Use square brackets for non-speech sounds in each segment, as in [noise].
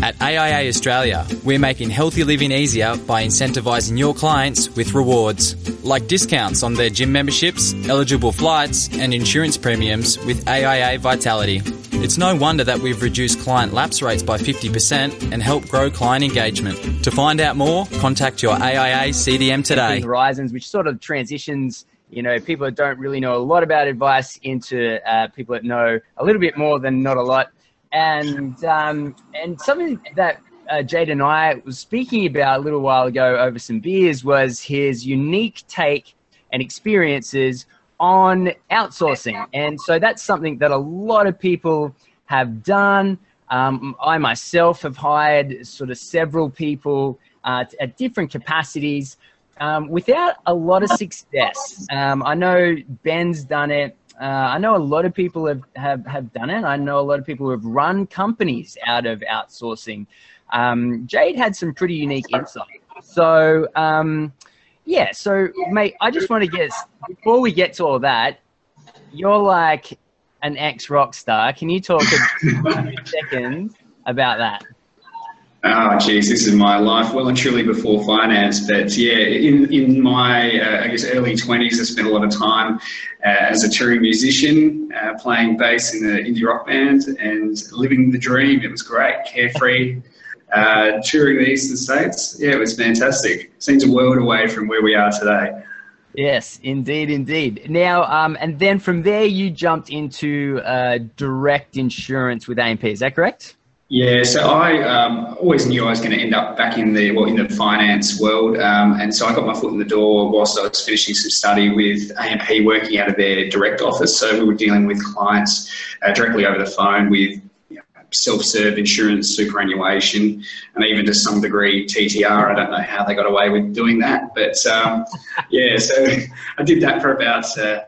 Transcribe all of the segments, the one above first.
At AIA Australia, we're making healthy living easier by incentivising your clients with rewards, like discounts on their gym memberships, eligible flights, and insurance premiums with AIA Vitality. It's no wonder that we've reduced client lapse rates by 50% and helped grow client engagement. To find out more, contact your AIA CDM today. Horizons, which sort of transitions you know, people that don't really know a lot about advice into uh, people that know a little bit more than not a lot. And um, and something that uh, Jade and I was speaking about a little while ago over some beers was his unique take and experiences on outsourcing. And so that's something that a lot of people have done. Um, I myself have hired sort of several people uh, at different capacities um, without a lot of success. Um, I know Ben's done it. Uh, I know a lot of people have, have, have done it. I know a lot of people who have run companies out of outsourcing. Um, Jade had some pretty unique insight. So, um, yeah, so, mate, I just want to get, before we get to all that, you're like an ex rock star. Can you talk a [laughs] second about that? Oh, geez, this is my life well and truly before finance. But yeah, in, in my, uh, I guess, early 20s, I spent a lot of time uh, as a touring musician, uh, playing bass in an indie rock band and living the dream. It was great, carefree, uh, touring the eastern states. Yeah, it was fantastic. Seems a world away from where we are today. Yes, indeed, indeed. Now, um, and then from there, you jumped into uh, direct insurance with AMP. Is that correct? Yeah, so I um, always knew I was going to end up back in the well in the finance world, um, and so I got my foot in the door whilst I was finishing some study with AMP, working out of their direct office. So we were dealing with clients uh, directly over the phone with you know, self-serve insurance, superannuation, and even to some degree TTR. I don't know how they got away with doing that, but um, yeah, so [laughs] I did that for about. Uh,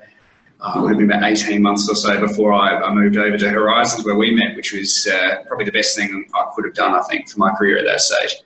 uh, it would about 18 months or so before I, I, moved over to Horizons where we met, which was uh, probably the best thing I could have done, I think, for my career at that stage.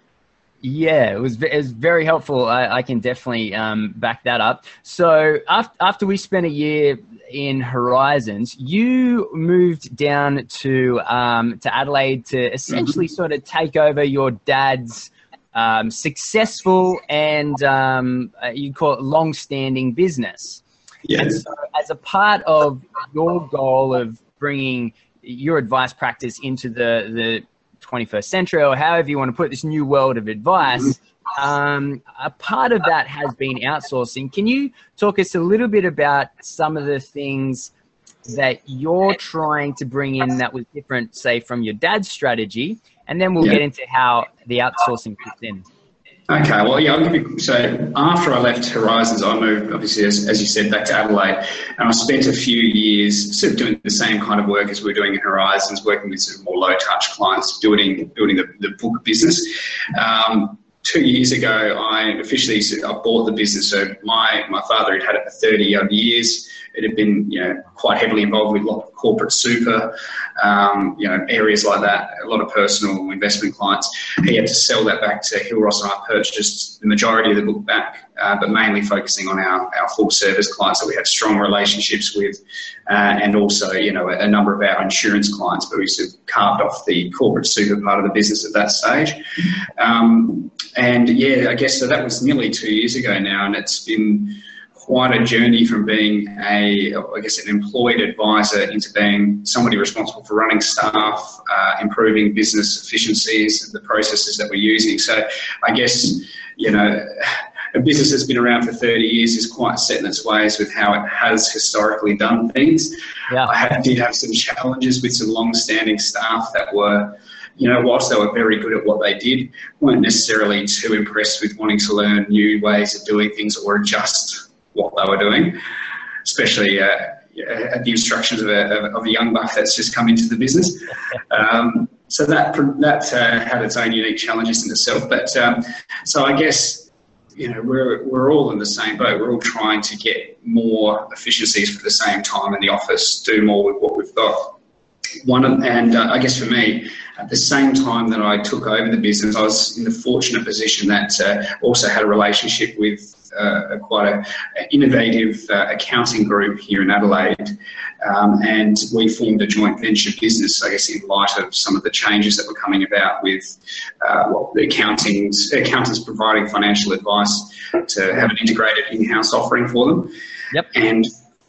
Yeah, it was, it was very helpful. I, I can definitely um, back that up. So after, after we spent a year in Horizons, you moved down to um, to Adelaide to essentially mm-hmm. sort of take over your dad's um, successful and um, uh, you call it long-standing business. Yes. So as a part of your goal of bringing your advice practice into the, the 21st century, or however you want to put this new world of advice, um, a part of that has been outsourcing. Can you talk us a little bit about some of the things that you're trying to bring in that was different, say, from your dad's strategy? And then we'll yeah. get into how the outsourcing fits in. Okay, well, yeah, I'll give you, so after I left Horizons, I moved, obviously, as, as you said, back to Adelaide, and I spent a few years sort of doing the same kind of work as we are doing in Horizons, working with sort of more low touch clients, building building the, the book business. Um, two years ago, I officially I bought the business. So my, my father had had it for 30 odd years. It had been, you know, quite heavily involved with a lot of corporate super, um, you know, areas like that, a lot of personal investment clients. He had to sell that back to Hillross and I purchased the majority of the book back, uh, but mainly focusing on our, our full service clients that we had strong relationships with uh, and also, you know, a, a, number of our insurance clients, but we sort of carved off the corporate super part of the business at that stage. Um, and yeah, I guess so that was nearly two years ago now and it's been, quite a journey from being a, I guess, an employed advisor into being somebody responsible for running staff, uh, improving business efficiencies, the processes that we're using. So I guess, you know, a business that's been around for 30 years is quite set in its ways with how it has historically done things. Yeah. I had, did have some challenges with some long-standing staff that were, you know, whilst they were very good at what they did, weren't necessarily too impressed with wanting to learn new ways of doing things or adjust what they were doing, especially uh, at the instructions of a, of a, young buck that's just come into the business. [laughs] Um, so that that uh, had its own unique challenges in itself. But um, so I guess you know we're we're all in the same boat. We're all trying to get more efficiencies for the same time in the office, do more with what we've got. One and uh, I guess for me, at the same time that I took over the business, I was in the fortunate position that uh, also had a relationship with uh, quite an innovative uh, accounting group here in Adelaide, um, and we formed a joint venture business. I guess in light of some of the changes that were coming about with uh, well, the accountants, accountants providing financial advice to have an integrated in-house offering for them. Yep. And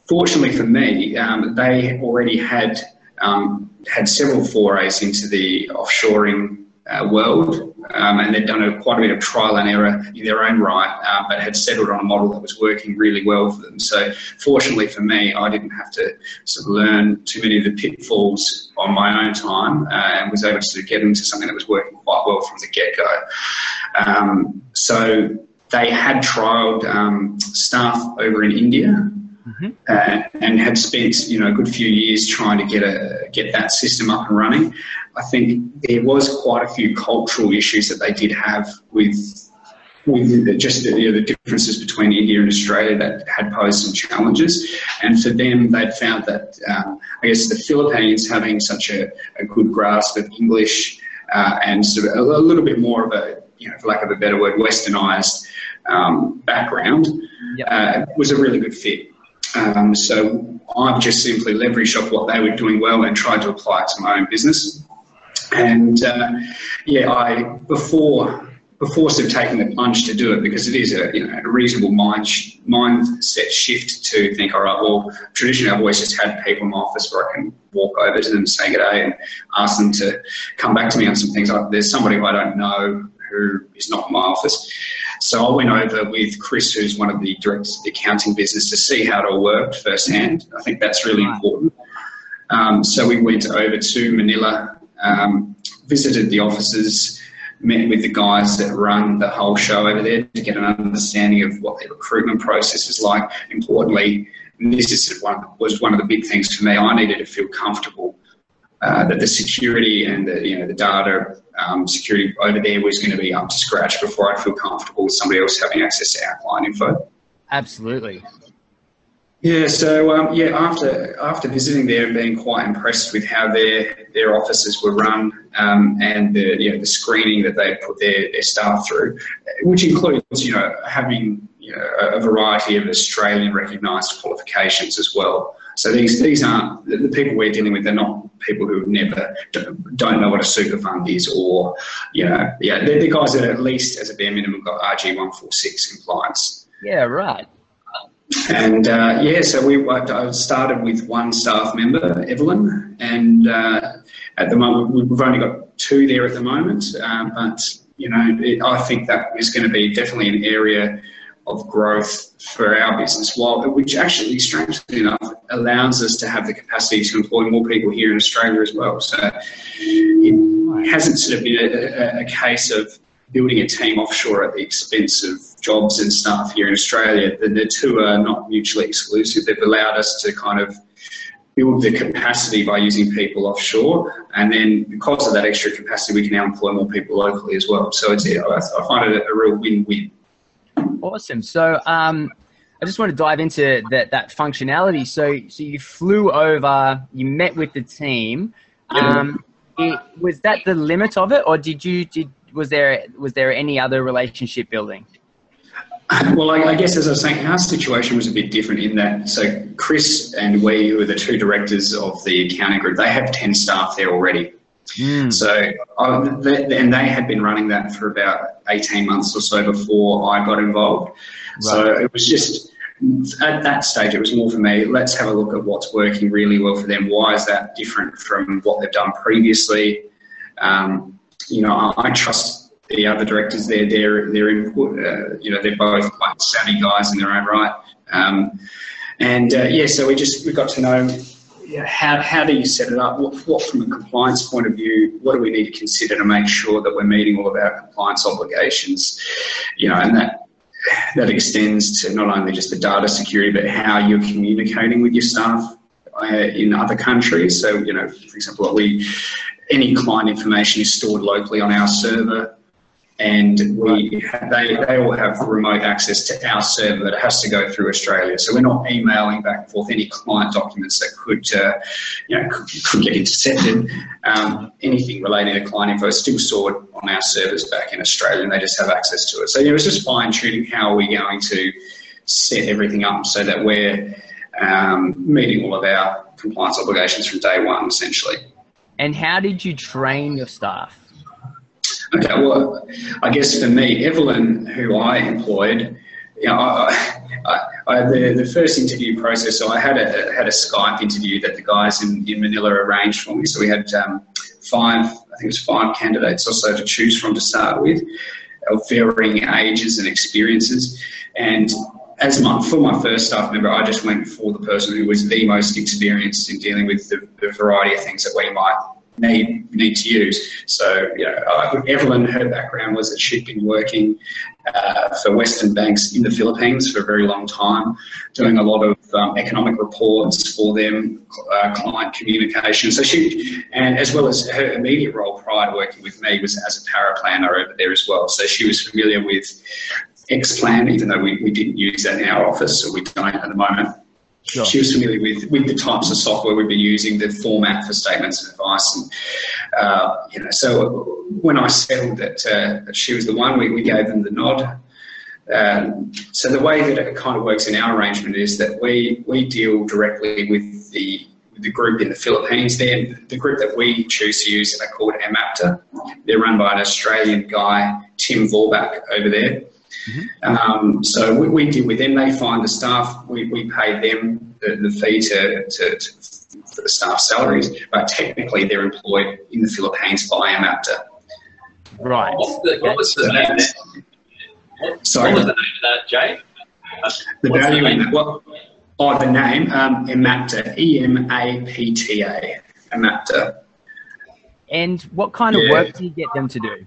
fortunately for me, um, they already had um, had several forays into the offshoring uh, world, um, and they'd done a, quite a bit of trial and error in their own right, uh, but had settled on a model that was working really well for them. So, fortunately for me, I didn't have to sort of learn too many of the pitfalls on my own time, uh, and was able to get into something that was working quite well from the get go. Um, so, they had trialled um, staff over in India mm-hmm. uh, and had spent you know a good few years trying to get a get that system up and running. I think there was quite a few cultural issues that they did have with with just the, you know, the differences between India and Australia that had posed some challenges. And for them, they'd found that um, I guess the Philippines having such a, a good grasp of English uh, and sort of a, a, little bit more of a, you know, for lack of a better word, westernized um, background yep. uh, was a really good fit. Um, so I've just simply leveraged off what they were doing well and tried to apply it to my own business. And uh, yeah, I before before sort of taking the plunge to do it because it is a you know a reasonable mind sh- mindset shift to think all right well traditionally I've always just had people in my office where I can walk over to them say good day and ask them to come back to me on some things like there's somebody who I don't know who is not in my office so I went over with Chris, who's one of the directors of the accounting business, to see how it all worked firsthand. I think that's really important. Um, so we went over to Manila, um, visited the offices, met with the guys that run the whole show over there to get an understanding of what their recruitment process is like. Importantly, this is one, was one of the big things for me. I needed to feel comfortable uh, that the security and the you know the data um, security over there was going to be up to scratch before I'd feel comfortable with somebody else having access to our client info. Absolutely. Yeah, so um, yeah, after after visiting there and being quite impressed with how their their offices were run um, and the you know the screening that they put their, their staff through, which includes you know having you know a variety of Australian recognised qualifications as well. So these these aren't the, people we're dealing with. They're not people who never don't know what a super fund is, or you know, yeah, they're the guys that at least as a bare minimum got RG one four six compliance. Yeah, right. And uh, yeah, so we I started with one staff member, Evelyn, and uh, at the moment we've only got two there at the moment. Uh, but you know, it, I think that is going to be definitely an area of growth for our business, while which actually, strangely enough, allows us to have the capacity to employ more people here in Australia as well. So it hasn't sort of been a, a, a case of building a team offshore at the expense of jobs and staff here in Australia. The, the two are not mutually exclusive. They've allowed us to kind of build the capacity by using people offshore, and then because of that extra capacity, we can now employ more people locally as well. So it's, I find it a real win-win. Awesome. So um, I just want to dive into that that functionality. So so you flew over, you met with the team. Um, it, was that the limit of it, or did you did was there was there any other relationship building? Well, I, I, guess as I was saying, our situation was a bit different in that. So Chris and we, who are the two directors of the accounting group, they have ten staff there already. Mm. So, uh, they, and they had been running that for about 18 months or so before I got involved. Right. So it was just, at that stage, it was more for me, let's have a look at what's working really well for them. Why is that different from what they've done previously? Um, you know, I, I, trust the other directors, their, their, their input. Uh, you know, they're both quite savvy guys in their own right. Um, and uh, yeah, so we just we got to know how, how do you set it up? What, what, from a compliance point of view, what do we need to consider to make sure that we're meeting all of our compliance obligations? You know, and that that extends to not only just the data security, but how you're communicating with your staff uh, in other countries. So, you know, for example, what we any client information is stored locally on our server. and we they, they all have remote access to our server that has to go through Australia. So we're not emailing back and forth any client documents that could, uh, you know, could, could get intercepted. Um, anything relating to client info is still stored on our servers back in Australia, and they just have access to it. So know, it's just fine tuning how are we going to set everything up so that we're um, meeting all of our compliance obligations from day one, essentially. And how did you train your staff? Okay, well, I guess for me, Evelyn, who I employed, you know, I, I, I, the, the first interview process, so I had a, had a Skype interview that the guys in, in Manila arranged for me. So we had um, five, I think it was five candidates or so to choose from to start with, of varying ages and experiences. And as my, for my first staff member, I just went for the person who was the most experienced in dealing with the, the variety of things that we might need need to use. So, you know, uh, Evelyn, her background was that she'd been working uh, for Western banks in the Philippines for a very long time, doing a lot of um, economic reports for them, uh, client communication. So she, and as well as her immediate role prior to working with me was as a paraplanner over there as well. So she was familiar with Xplan, even though we, we didn't use that in our office, so we don't at the moment. Sure. She was familiar with, with the types of software we'd be using, the format for statements of advice, and uh, you know. So when I settled that, uh, she was the one, we, we gave them the nod. Um, so the way that it kind of works in our arrangement is that we we deal directly with the the group in the Philippines. There, the group that we choose to use are called Emapta. They're run by an Australian guy, Tim Vorbach, over there. Mm-hmm. Um, so we, we, deal with them. They find the staff. We, we pay them the, the fee to, to, to, for the staff salaries, but technically they're employed in the Philippines by Emapta. Right. The, what was the name? Sorry. What was the name of that, Jay? The What's value the in that. What? Oh, the name um, Emapta. E M A P T A. Emapta. And what kind of yeah. work do you get them to do?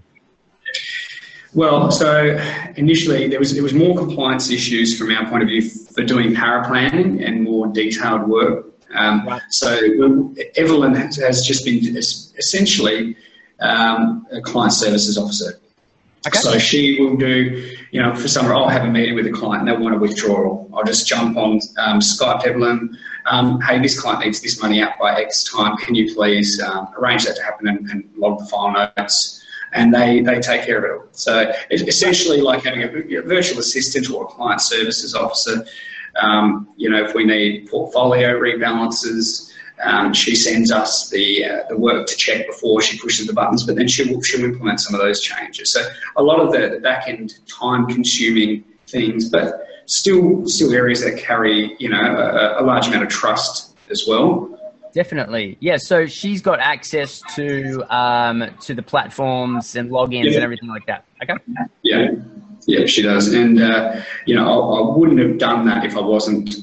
Well, so initially there was there was more compliance issues from our point of view for doing paraplanning and more detailed work. Um, right. So Evelyn has just been essentially um, a client services officer. Okay. So she will do, you know, for some, I'll have a meeting with a client and they want a withdrawal. I'll just jump on um, Skype Evelyn. Um, hey, this client needs this money out by X time. Can you please um, arrange that to happen and, and log the file notes? And they, they take care of it all. So it's essentially like having a, virtual assistant or a client services officer. Um, you know, if we need portfolio rebalances, um, she sends us the uh, the work to check before she pushes the buttons, but then she'll she'll implement some of those changes. So a lot of the, the back end time consuming things, but still still areas that carry you know a, a large amount of trust as well. Definitely, yeah. So she's got access to um, to the platforms and logins yeah. and everything like that. Okay. Yeah, yeah, she does, and uh, you know, I, I, wouldn't have done that if I wasn't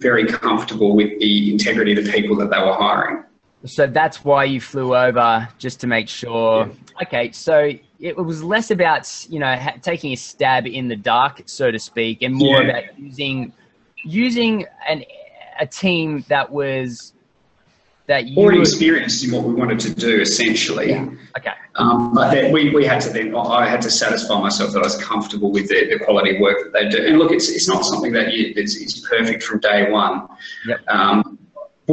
very comfortable with the integrity of the people that they were hiring. So that's why you flew over just to make sure. Yeah. Okay, so it was less about you know ha- taking a stab in the dark, so to speak, and more yeah. about using using an a team that was that you already experienced in what we wanted to do essentially. Yeah. Okay. Um, but then we, we had to then I had to satisfy myself that I was comfortable with the, the quality of work that they do. And look, it's it's not something that you, it's, it's perfect from day one. Yep. Um,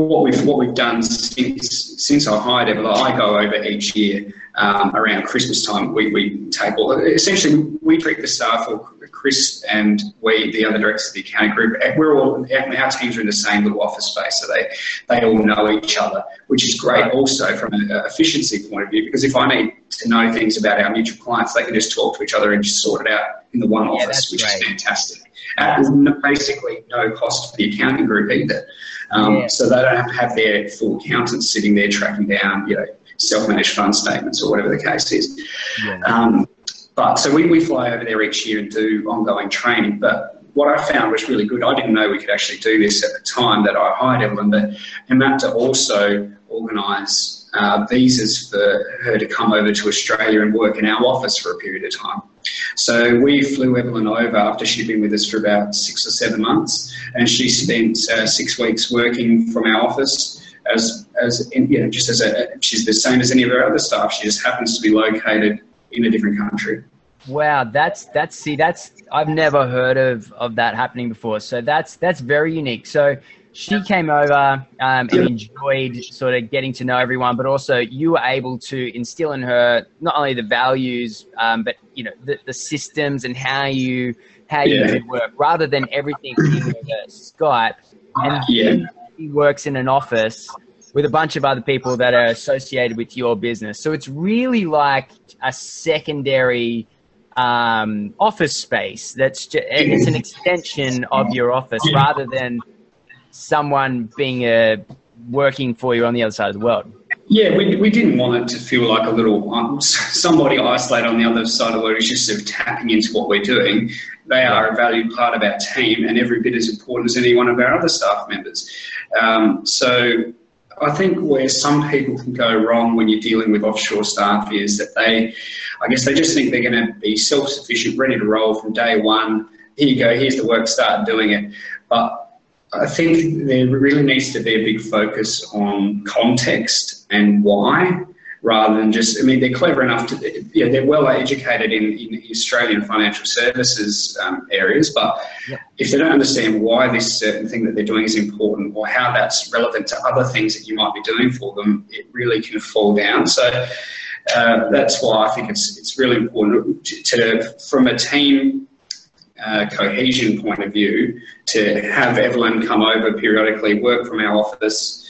what we've what we've done since since I hired Evelyn, I go over each year um, around Christmas time. We, we take all essentially we treat the staff or Chris and we, the other directors of the accounting group, we're all our teams are in the same little office space, so they they all know each other, which is great also from an efficiency point of view. Because if I need to know things about our mutual clients, they can just talk to each other and just sort it out in the one yeah, office, which great. is fantastic. At basically no cost for the accounting group either. Um, yeah. So they don't have to have their full accountants sitting there tracking down, you know, self-managed fund statements or whatever the case is. Yeah. Um, but so we, we fly over there each year and do ongoing training. But what I found was really good. I didn't know we could actually do this at the time that I hired Evelyn, but Emapta also organise uh, visas for her to come over to Australia and work in our office for a period of time. So we flew Evelyn over after she'd been with us for about six or seven months, and she spent uh, six weeks working from our office as as in, you know just as a she's the same as any of our other staff. She just happens to be located in a different country. Wow, that's that's see that's I've never heard of of that happening before. So that's that's very unique. So she came over um, and enjoyed sort of getting to know everyone, but also you were able to instill in her not only the values, um, but you know the, the systems and how you how yeah. you work, rather than everything being over Skype. And yeah. he works in an office with a bunch of other people that are associated with your business. So it's really like a secondary um, office space. That's just, it's an extension of your office rather than someone being a uh, working for you on the other side of the world. Yeah, we, we didn't want it to feel like a little um, somebody isolated on the other side of the world who's just sort of tapping into what we're doing. They are a valued part of our team and every bit as important as any one of our other staff members. Um, so I think where some people can go wrong when you're dealing with offshore staff is that they, I guess they just think they're going to be self-sufficient, ready to roll from day one. Here you go, here's the work, start doing it. But I think there really needs to be a big focus on context and why rather than just, I mean, they're clever enough to, yeah, they're well educated in, in Australian financial services um, areas, but yep. if they don't understand why this certain thing that they're doing is important or how that's relevant to other things that you might be doing for them, it really can fall down. So uh, that's why I think it's, it's really important to, to from a team uh, cohesion point of view, to have Evelyn come over periodically, work from our office,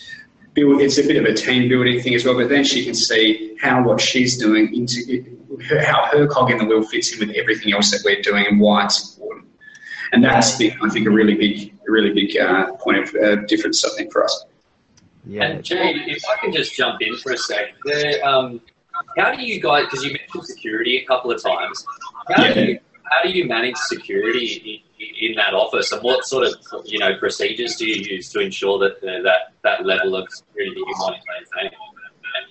build, it's a bit of a team building thing as well, but then she can see how what she's doing into how her cog in the wheel fits in with everything else that we're doing and why it's important. And that's big, I think a really big, a really big uh, point of uh, difference, I think, for us. Yeah. And Jay, if I can just jump in for a sec, there, um, how do you guys? Because you mentioned security a couple of times. How yeah. do you how do you manage security in, in, that office, and what sort of you know procedures do you use to ensure that that that level of security that you want to maintain?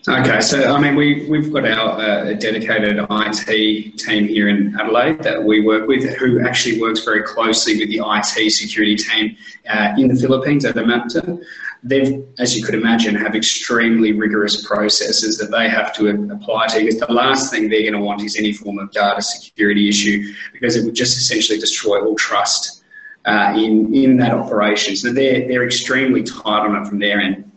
Okay, so I mean, we, we've got our uh, dedicated IT team here in Adelaide that we work with, who actually works very closely with the IT security team uh, in the Philippines at Emapta. They, as you could imagine, have extremely rigorous processes that they have to apply to because the last thing they're going to want is any form of data security issue because it would just essentially destroy all trust uh, in, in that operation. So they're, they're extremely tight on it from their end.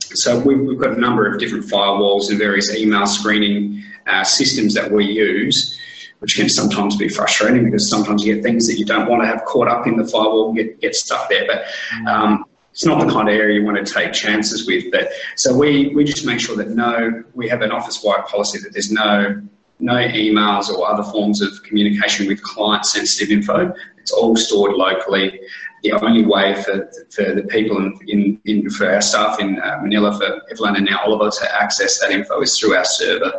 So we've, we've got a number of different firewalls and various email screening uh, systems that we use, which can sometimes be frustrating because sometimes you get things that you don't want to have caught up in the firewall and get, get stuck there. But um, it's not the kind of area you want to take chances with. But so we, we just make sure that no, we have an office-wide policy that there's no no emails or other forms of communication with client sensitive info. It's all stored locally the only way for, for the people in, in, in for our staff in uh, Manila, for Evelyn and now Oliver to access that info is through our server.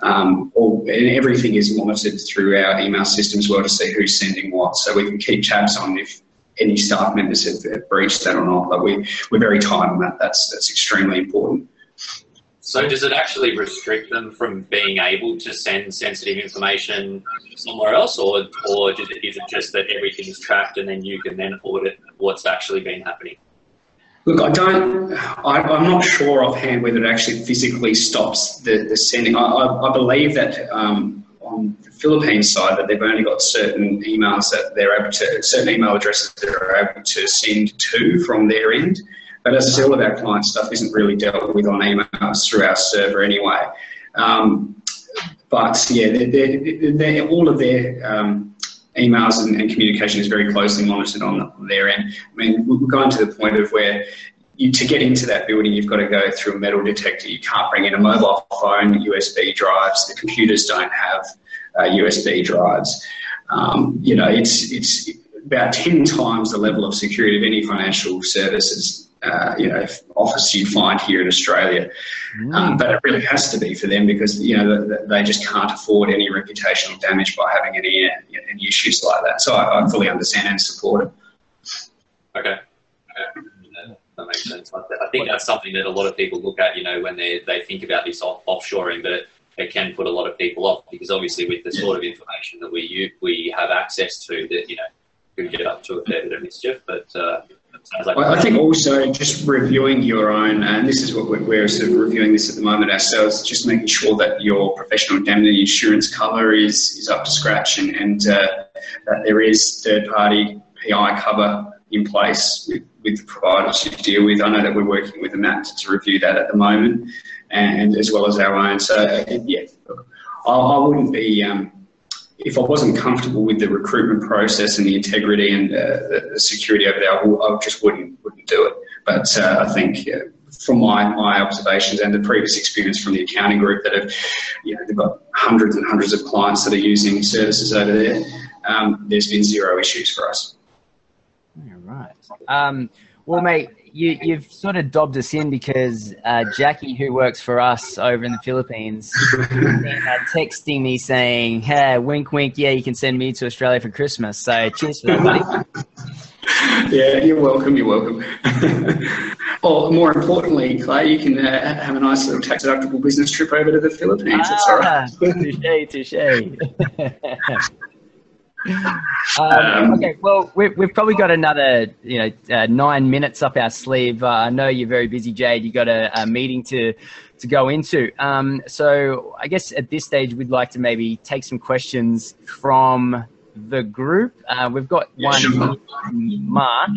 Um, all, and everything is monitored through our email system as well to see who's sending what, so we can keep tabs on if any staff members have, have breached that or not. But we, we're very tight on that. That's that's extremely important. So does it actually restrict them from being able to send sensitive information somewhere else, or or is it just that everything is tracked and then you can then audit what's actually been happening? Look, I don't. I, am not sure offhand whether it actually physically stops the, the sending. I, I, I believe that um, on the Philippine side that they've only got certain emails that they're able to, certain email addresses that are able to send to from their end. But as I said, all of our client stuff isn't really dealt with on emails through our server anyway. Um, but yeah, they're, they're, they're, all of their um, emails and, and, communication is very closely monitored on their end. I mean, we're going to the point of where you, to get into that building, you've got to go through a metal detector. You can't bring in a mobile phone, USB drives. The computers don't have uh, USB drives. Um, you know, it's it's about ten times the level of security of any financial services uh, you know office you find here in Australia. Mm. Um, but it really has to be for them because you know they just can't afford any reputational damage by having any, any issues like that. So I, I fully understand and support it. Okay. That makes sense. I think that's something that a lot of people look at, you know, when they, they think about this off, offshoring, but it, it can put a lot of people off because obviously with the sort of information that we we have access to, that you know could get up to a fair bit of mischief. But uh, Like I think also just reviewing your own, and this is what we're, we're, sort of reviewing this at the moment ourselves, just making sure that your professional indemnity insurance cover is, is up to scratch and, and uh, that there is third party PI cover in place with, with the providers you deal with. I know that we're working with the MAT to review that at the moment, and as well as our own. So, yeah, I, I wouldn't be. Um, if I wasn't comfortable with the recruitment process and the integrity and uh, the security over there, I, just wouldn't wouldn't do it. But uh, I think uh, from my, my observations and the previous experience from the accounting group that have, you know, they've got hundreds and hundreds of clients that are using services over there. Um, there's been zero issues for us. All right. Um, well, mate, you, you've sort of dobbed us in because uh, Jackie, who works for us over in the Philippines, [laughs] texting me saying, "Hey, wink, wink, yeah, you can send me to Australia for Christmas." So, cheers for that, buddy. [laughs] yeah, you're welcome. You're welcome. [laughs] or more importantly, Clay, you can uh, have a nice little tax deductible business trip over to the Philippines. That's all right. Ah, touche, touche. Um, um, okay, well, we've, we've probably got another, you know, uh, nine minutes up our sleeve. Uh, I know you're very busy, Jade. You got a, a, meeting to to go into. Um, so I guess at this stage, we'd like to maybe take some questions from the group. Uh, we've got yeah, one, sure. Mark.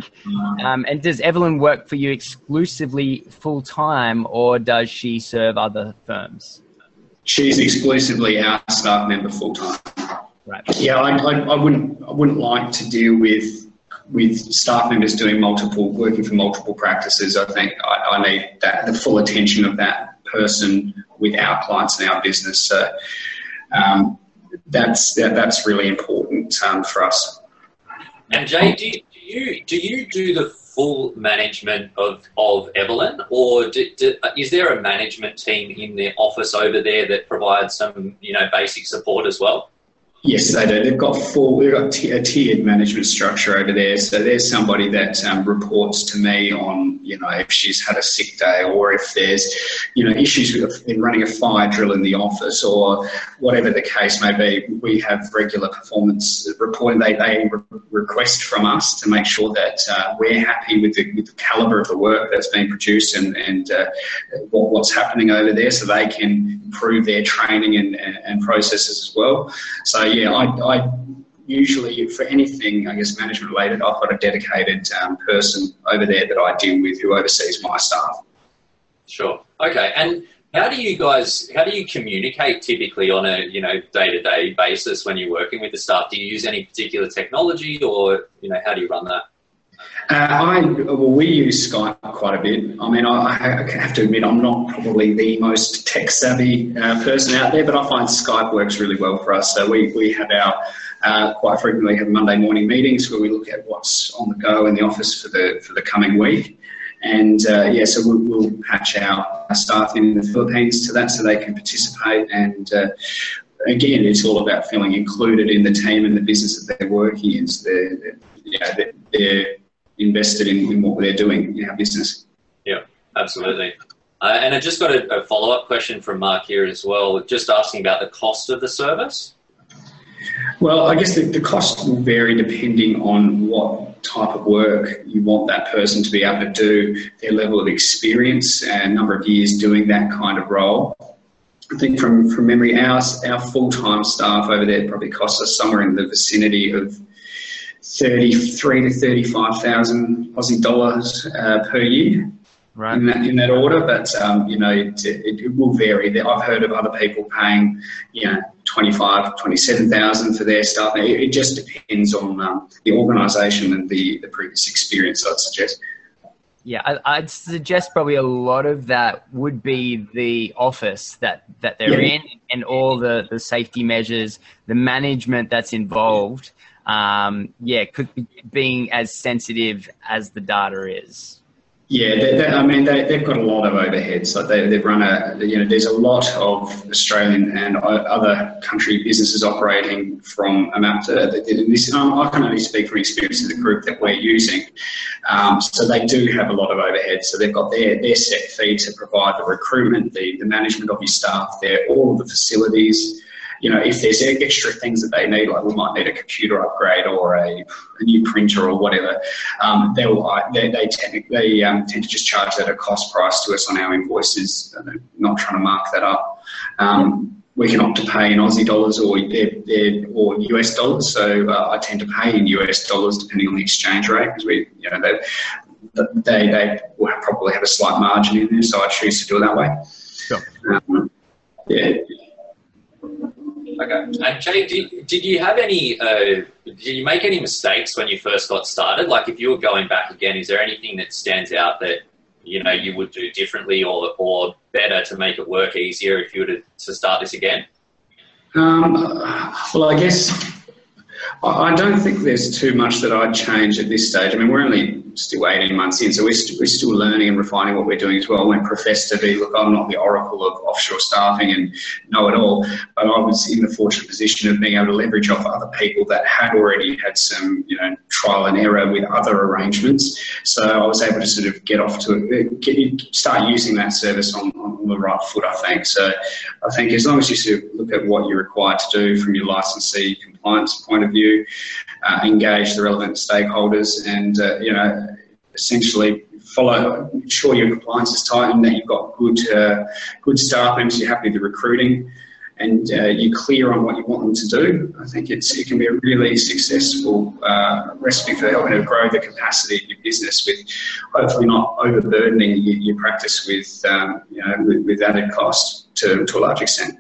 Um, and does Evelyn work for you exclusively full time, or does she serve other firms? She's exclusively our staff member full time. Right. Yeah, I, I, I, wouldn't I wouldn't like to deal with with staff members doing multiple working for multiple practices. I think I, I need that the full attention of that person with our clients and our business. So um, that's that, that's really important um, for us. And Jay, do you, do you do you do the full management of, of Evelyn, or do, do, is there a management team in the office over there that provides some you know basic support as well? Yes, they do. They've got full, they've got a tiered management structure over there. So there's somebody that um, reports to me on, you know, if she's had a sick day or if there's, you know, issues with in running a fire drill in the office or whatever the case may be. We have regular performance reporting. They, they re- request from us to make sure that uh, we're happy with the, with the caliber of the work that's being produced and, and uh, what, what's happening over there so they can improve their training and, and, and processes as well. So yeah, I, I usually for anything, I guess, management related, I've got a dedicated um, person over there that I deal with who oversees my staff. Sure. Okay. And how do you guys, how do you communicate typically on a, you know, day-to-day basis when you're working with the staff? Do you use any particular technology or, you know, how do you run that? Uh, I well, we use Skype quite a bit. I mean, I, I, have to admit I'm not probably the most tech savvy uh, person out there, but I find Skype works really well for us. So we we have our uh, quite frequently have Monday morning meetings where we look at what's on the go in the office for the for the coming week. And uh, yeah, so we'll, we'll patch our, staff in the Philippines to that so they can participate. And uh, again, it's all about feeling included in the team and the business that they're working in. So they're, they're, you know, they're invested in, in what they're doing in our business. Yeah, absolutely. Uh, and I just got a, a follow up question from Mark here as well, just asking about the cost of the service. Well, I guess the, the cost will vary depending on what type of work you want that person to be able to do, their level of experience and number of years doing that kind of role. I think from, from memory, our, our full time staff over there probably costs us somewhere in the vicinity of 33 to 35,000 Aussie dollars uh, per year. Right. In that, in that order, but um, you know it, it, it, will vary. I've heard of other people paying, you know, 25, 27,000 for their staff. It, it just depends on um, the organisation and the, the previous experience. I'd suggest. Yeah, I, would suggest probably a lot of that would be the office that, that they're yeah. in and all the, the safety measures, the management that's involved um, yeah, could be being as sensitive as the data is. Yeah, they, they, I mean, they, have got a lot of overheads. Like they, have run a, you know, there's a lot of Australian and other country businesses operating from Emapta. This, I can only speak from experience of the group that we're using. Um, so they do have a lot of overheads. So they've got their, their set fee to provide the recruitment, the, the management of your staff, there, all of the facilities, you know, if there's extra things that they need, like we might need a computer upgrade or a, a new printer or whatever, um, they'll, they, they, tend, they um, tend to just charge that at a cost price to us on our invoices, not trying to mark that up. Um, we can opt to pay in Aussie dollars or or US dollars. So uh, I tend to pay in US dollars depending on the exchange rate because we, you know, they, they they will probably have a slight margin in there. So I choose to do it that way. Sure. Um, yeah. Okay. And Jay, did, did you have any, uh, did you make any mistakes when you first got started? Like if you were going back again, is there anything that stands out that, you know, you would do differently or, or better to make it work easier if you were to, to start this again? Um, well, I guess I don't think there's too much that I'd change at this stage. I mean, we're only still 18 months in, so we're, st- we're still learning and refining what we're doing as well. I won't profess to be, look, I'm not the oracle of offshore staffing and know it all, but I was in the fortunate position of being able to leverage off other people that had already had some, you know, trial and error with other arrangements. So I was able to sort of get off to get, start using that service on, on the right foot, I think. So I think as long as you sort of look at what you're required to do from your licensee compliance point of view, uh, engage the relevant stakeholders, and uh, you know, essentially follow, ensure your compliance is tight and that you've got good uh, good staff members, you're happy with the recruiting, and uh, you're clear on what you want them to do. I think it's it can be a really successful uh, recipe for helping to grow the capacity of your business with hopefully not overburdening your, your practice with um, you know with, with added cost to, to a large extent.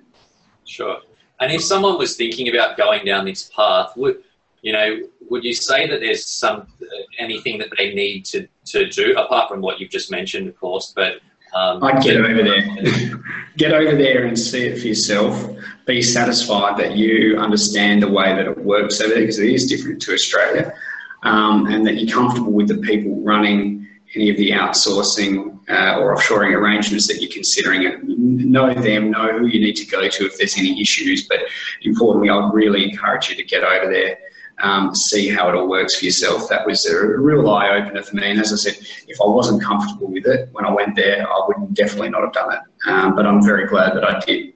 Sure. And if someone was thinking about going down this path, would you know, would you say that there's some uh, anything that they need to, to do apart from what you've just mentioned, of course? But um, I'd get over there, [laughs] get over there and see it for yourself. Be satisfied that you understand the way that it works over there because it is different to Australia, um, and that you're comfortable with the people running any of the outsourcing uh, or offshoring arrangements that you're considering. Know them, know who you need to go to if there's any issues. But importantly, I'd really encourage you to get over there, um, see how it all works for yourself. That was a real eye opener for me. And as I said, if I wasn't comfortable with it when I went there, I would definitely not have done it. Um, but I'm very glad that I did.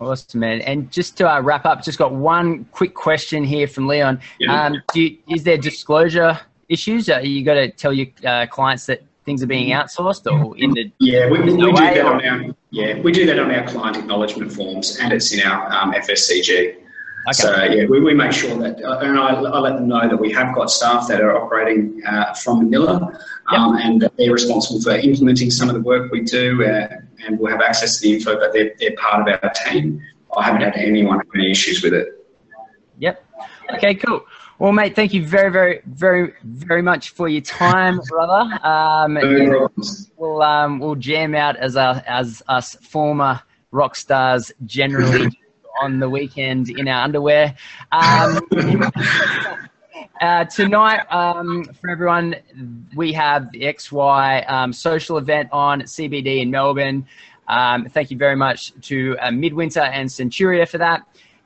Awesome, man. And just to uh, wrap up, just got one quick question here from Leon. Yeah. Um, you, is there disclosure issues? Uh, you got to tell your uh, clients that things are being outsourced or in the yeah we, we, we do that on our yeah we do that on our client acknowledgement forms and it's in our um, FSCG. Okay. So yeah, we, we make sure that, uh, and I, I, let them know that we have got staff that are operating uh, from Manila, um, yep. and they're responsible for implementing some of the work we do, uh, and we'll have access to the info. But they're, they're part of our team. I haven't had anyone have any issues with it. Yep. Okay. Cool. Well, mate, thank you very, very, very, very much for your time, brother. Um, yeah, we'll um, we'll jam out as our, as us former rock stars generally [laughs] on the weekend in our underwear. Um, uh, tonight, um, for everyone, we have the XY um, social event on CBD in Melbourne. Um, thank you very much to uh, Midwinter and Centuria for that.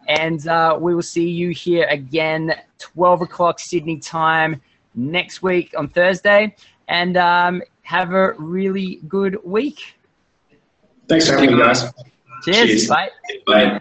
And uh, we will see you here again, 12 o'clock Sydney time next week on Thursday. And um, have a really good week. Thanks for having me, guys. Cheers. Cheers. Bye. Bye.